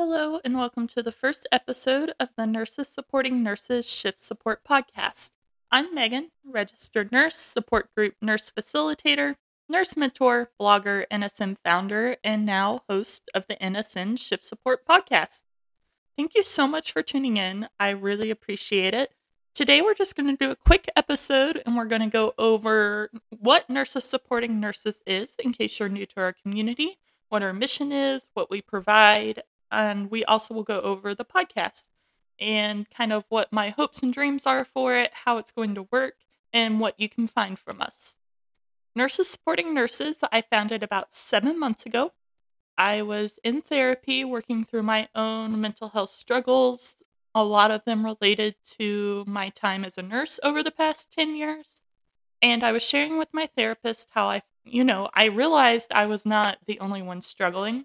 Hello, and welcome to the first episode of the Nurses Supporting Nurses Shift Support Podcast. I'm Megan, registered nurse, support group nurse facilitator, nurse mentor, blogger, NSN founder, and now host of the NSN Shift Support Podcast. Thank you so much for tuning in. I really appreciate it. Today, we're just going to do a quick episode and we're going to go over what Nurses Supporting Nurses is in case you're new to our community, what our mission is, what we provide, and we also will go over the podcast and kind of what my hopes and dreams are for it, how it's going to work, and what you can find from us. Nurses Supporting Nurses, I founded about seven months ago. I was in therapy working through my own mental health struggles, a lot of them related to my time as a nurse over the past 10 years. And I was sharing with my therapist how I, you know, I realized I was not the only one struggling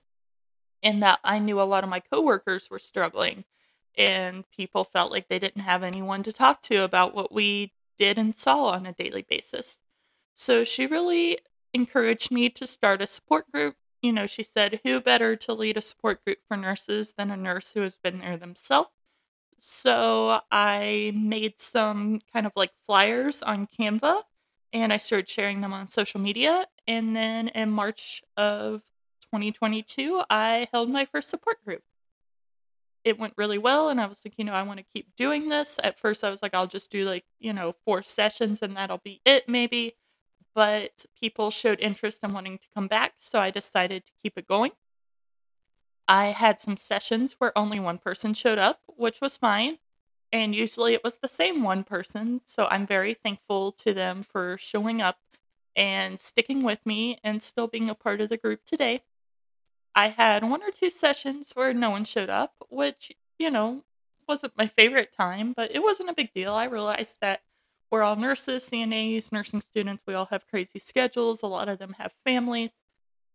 and that I knew a lot of my coworkers were struggling and people felt like they didn't have anyone to talk to about what we did and saw on a daily basis. So she really encouraged me to start a support group. You know, she said, who better to lead a support group for nurses than a nurse who has been there themselves? So I made some kind of like flyers on Canva and I started sharing them on social media. And then in March of 2022, I held my first support group. It went really well, and I was like, you know, I want to keep doing this. At first, I was like, I'll just do like, you know, four sessions and that'll be it, maybe. But people showed interest in wanting to come back, so I decided to keep it going. I had some sessions where only one person showed up, which was fine. And usually it was the same one person. So I'm very thankful to them for showing up and sticking with me and still being a part of the group today. I had one or two sessions where no one showed up, which, you know, wasn't my favorite time, but it wasn't a big deal. I realized that we're all nurses, CNAs, nursing students. We all have crazy schedules. A lot of them have families.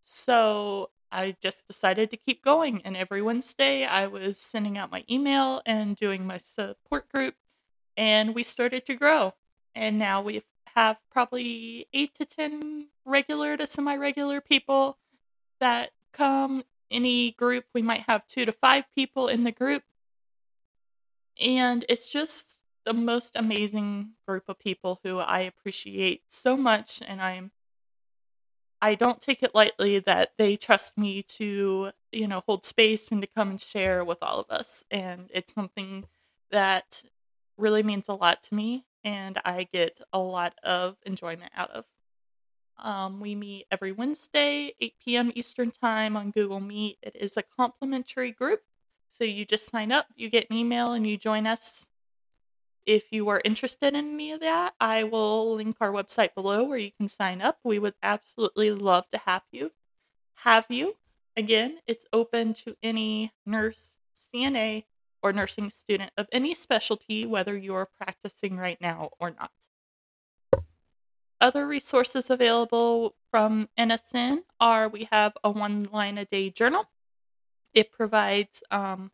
So I just decided to keep going. And every Wednesday, I was sending out my email and doing my support group. And we started to grow. And now we have probably eight to 10 regular to semi regular people that come any group we might have two to five people in the group. And it's just the most amazing group of people who i appreciate so much and i'm i don't take it lightly that they trust me to you know hold space and to come and share with all of us. And it's something that really means a lot to me and i get a lot of enjoyment out of um, we meet every Wednesday, 8 p.m. Eastern Time on Google Meet. It is a complimentary group. So you just sign up, you get an email, and you join us. If you are interested in any of that, I will link our website below where you can sign up. We would absolutely love to have you. Have you. Again, it's open to any nurse, CNA, or nursing student of any specialty, whether you're practicing right now or not other resources available from NSN are we have a one line a day journal. It provides um,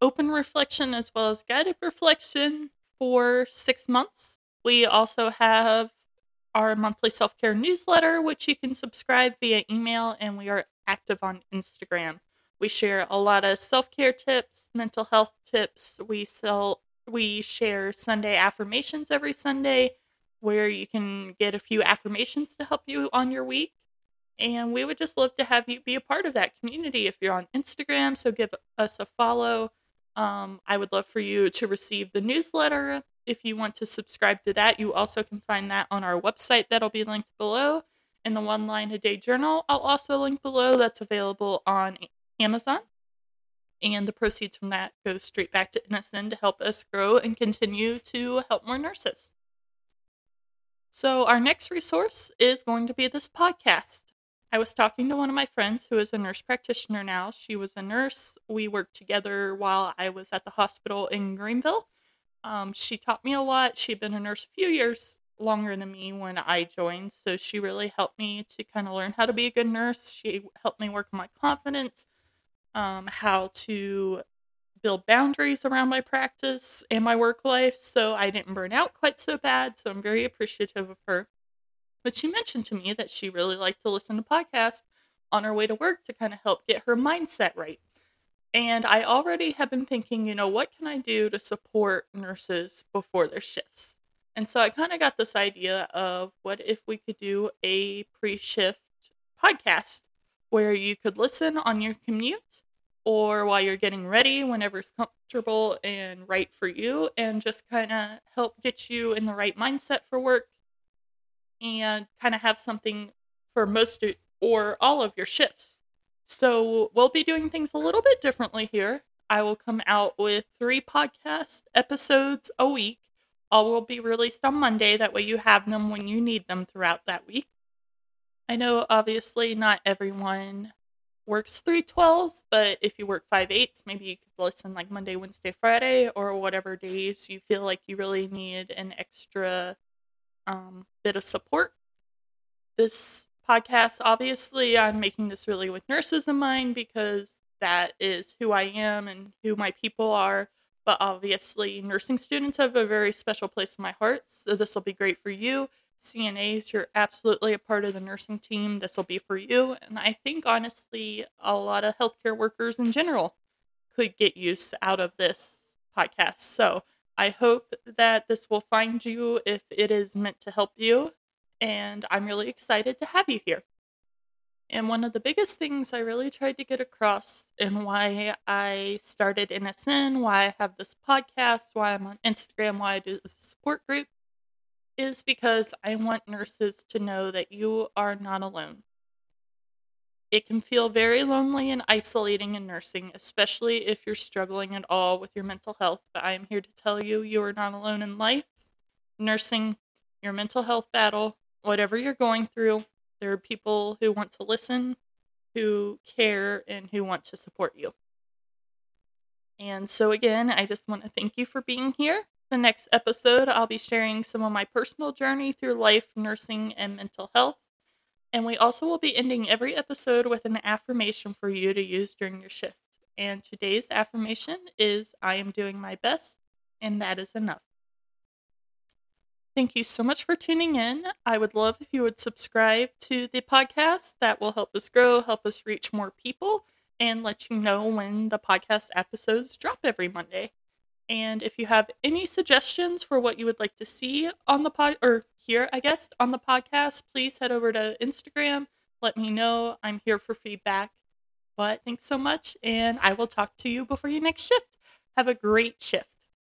open reflection as well as guided reflection for six months. We also have our monthly self care newsletter, which you can subscribe via email, and we are active on Instagram. We share a lot of self care tips, mental health tips. We sell, we share Sunday affirmations every Sunday where you can get a few affirmations to help you on your week. And we would just love to have you be a part of that community if you're on Instagram. So give us a follow. Um, I would love for you to receive the newsletter. If you want to subscribe to that, you also can find that on our website that'll be linked below. In the One Line a Day Journal, I'll also link below. That's available on Amazon. And the proceeds from that go straight back to NSN to help us grow and continue to help more nurses. So, our next resource is going to be this podcast. I was talking to one of my friends who is a nurse practitioner now. She was a nurse. We worked together while I was at the hospital in Greenville. Um, she taught me a lot. She'd been a nurse a few years longer than me when I joined. So she really helped me to kind of learn how to be a good nurse. She helped me work on my confidence, um, how to build boundaries around my practice and my work life so I didn't burn out quite so bad. So I'm very appreciative of her. But she mentioned to me that she really liked to listen to podcasts on her way to work to kind of help get her mindset right. And I already have been thinking, you know, what can I do to support nurses before their shifts? And so I kind of got this idea of what if we could do a pre shift podcast where you could listen on your commute or while you're getting ready, whenever it's comfortable and right for you, and just kind of help get you in the right mindset for work and kind of have something for most or all of your shifts. So we'll be doing things a little bit differently here. I will come out with three podcast episodes a week. All will be released on Monday. That way you have them when you need them throughout that week. I know obviously not everyone works 312s, but if you work five eights, maybe you could listen like Monday, Wednesday, Friday, or whatever days you feel like you really need an extra um, bit of support. This podcast, obviously, I'm making this really with nurses in mind because that is who I am and who my people are. But obviously, nursing students have a very special place in my heart, so this will be great for you. CNAs, you're absolutely a part of the nursing team. This will be for you. And I think, honestly, a lot of healthcare workers in general could get use out of this podcast. So I hope that this will find you if it is meant to help you. And I'm really excited to have you here. And one of the biggest things I really tried to get across and why I started NSN, why I have this podcast, why I'm on Instagram, why I do the support group is because I want nurses to know that you are not alone. It can feel very lonely and isolating in nursing, especially if you're struggling at all with your mental health. But I am here to tell you, you are not alone in life, nursing, your mental health battle, whatever you're going through. There are people who want to listen, who care, and who want to support you. And so, again, I just want to thank you for being here. The next episode, I'll be sharing some of my personal journey through life, nursing, and mental health. And we also will be ending every episode with an affirmation for you to use during your shift. And today's affirmation is I am doing my best, and that is enough. Thank you so much for tuning in. I would love if you would subscribe to the podcast. That will help us grow, help us reach more people, and let you know when the podcast episodes drop every Monday. And if you have any suggestions for what you would like to see on the pod or here, I guess, on the podcast, please head over to Instagram. Let me know. I'm here for feedback. But thanks so much, and I will talk to you before your next shift. Have a great shift.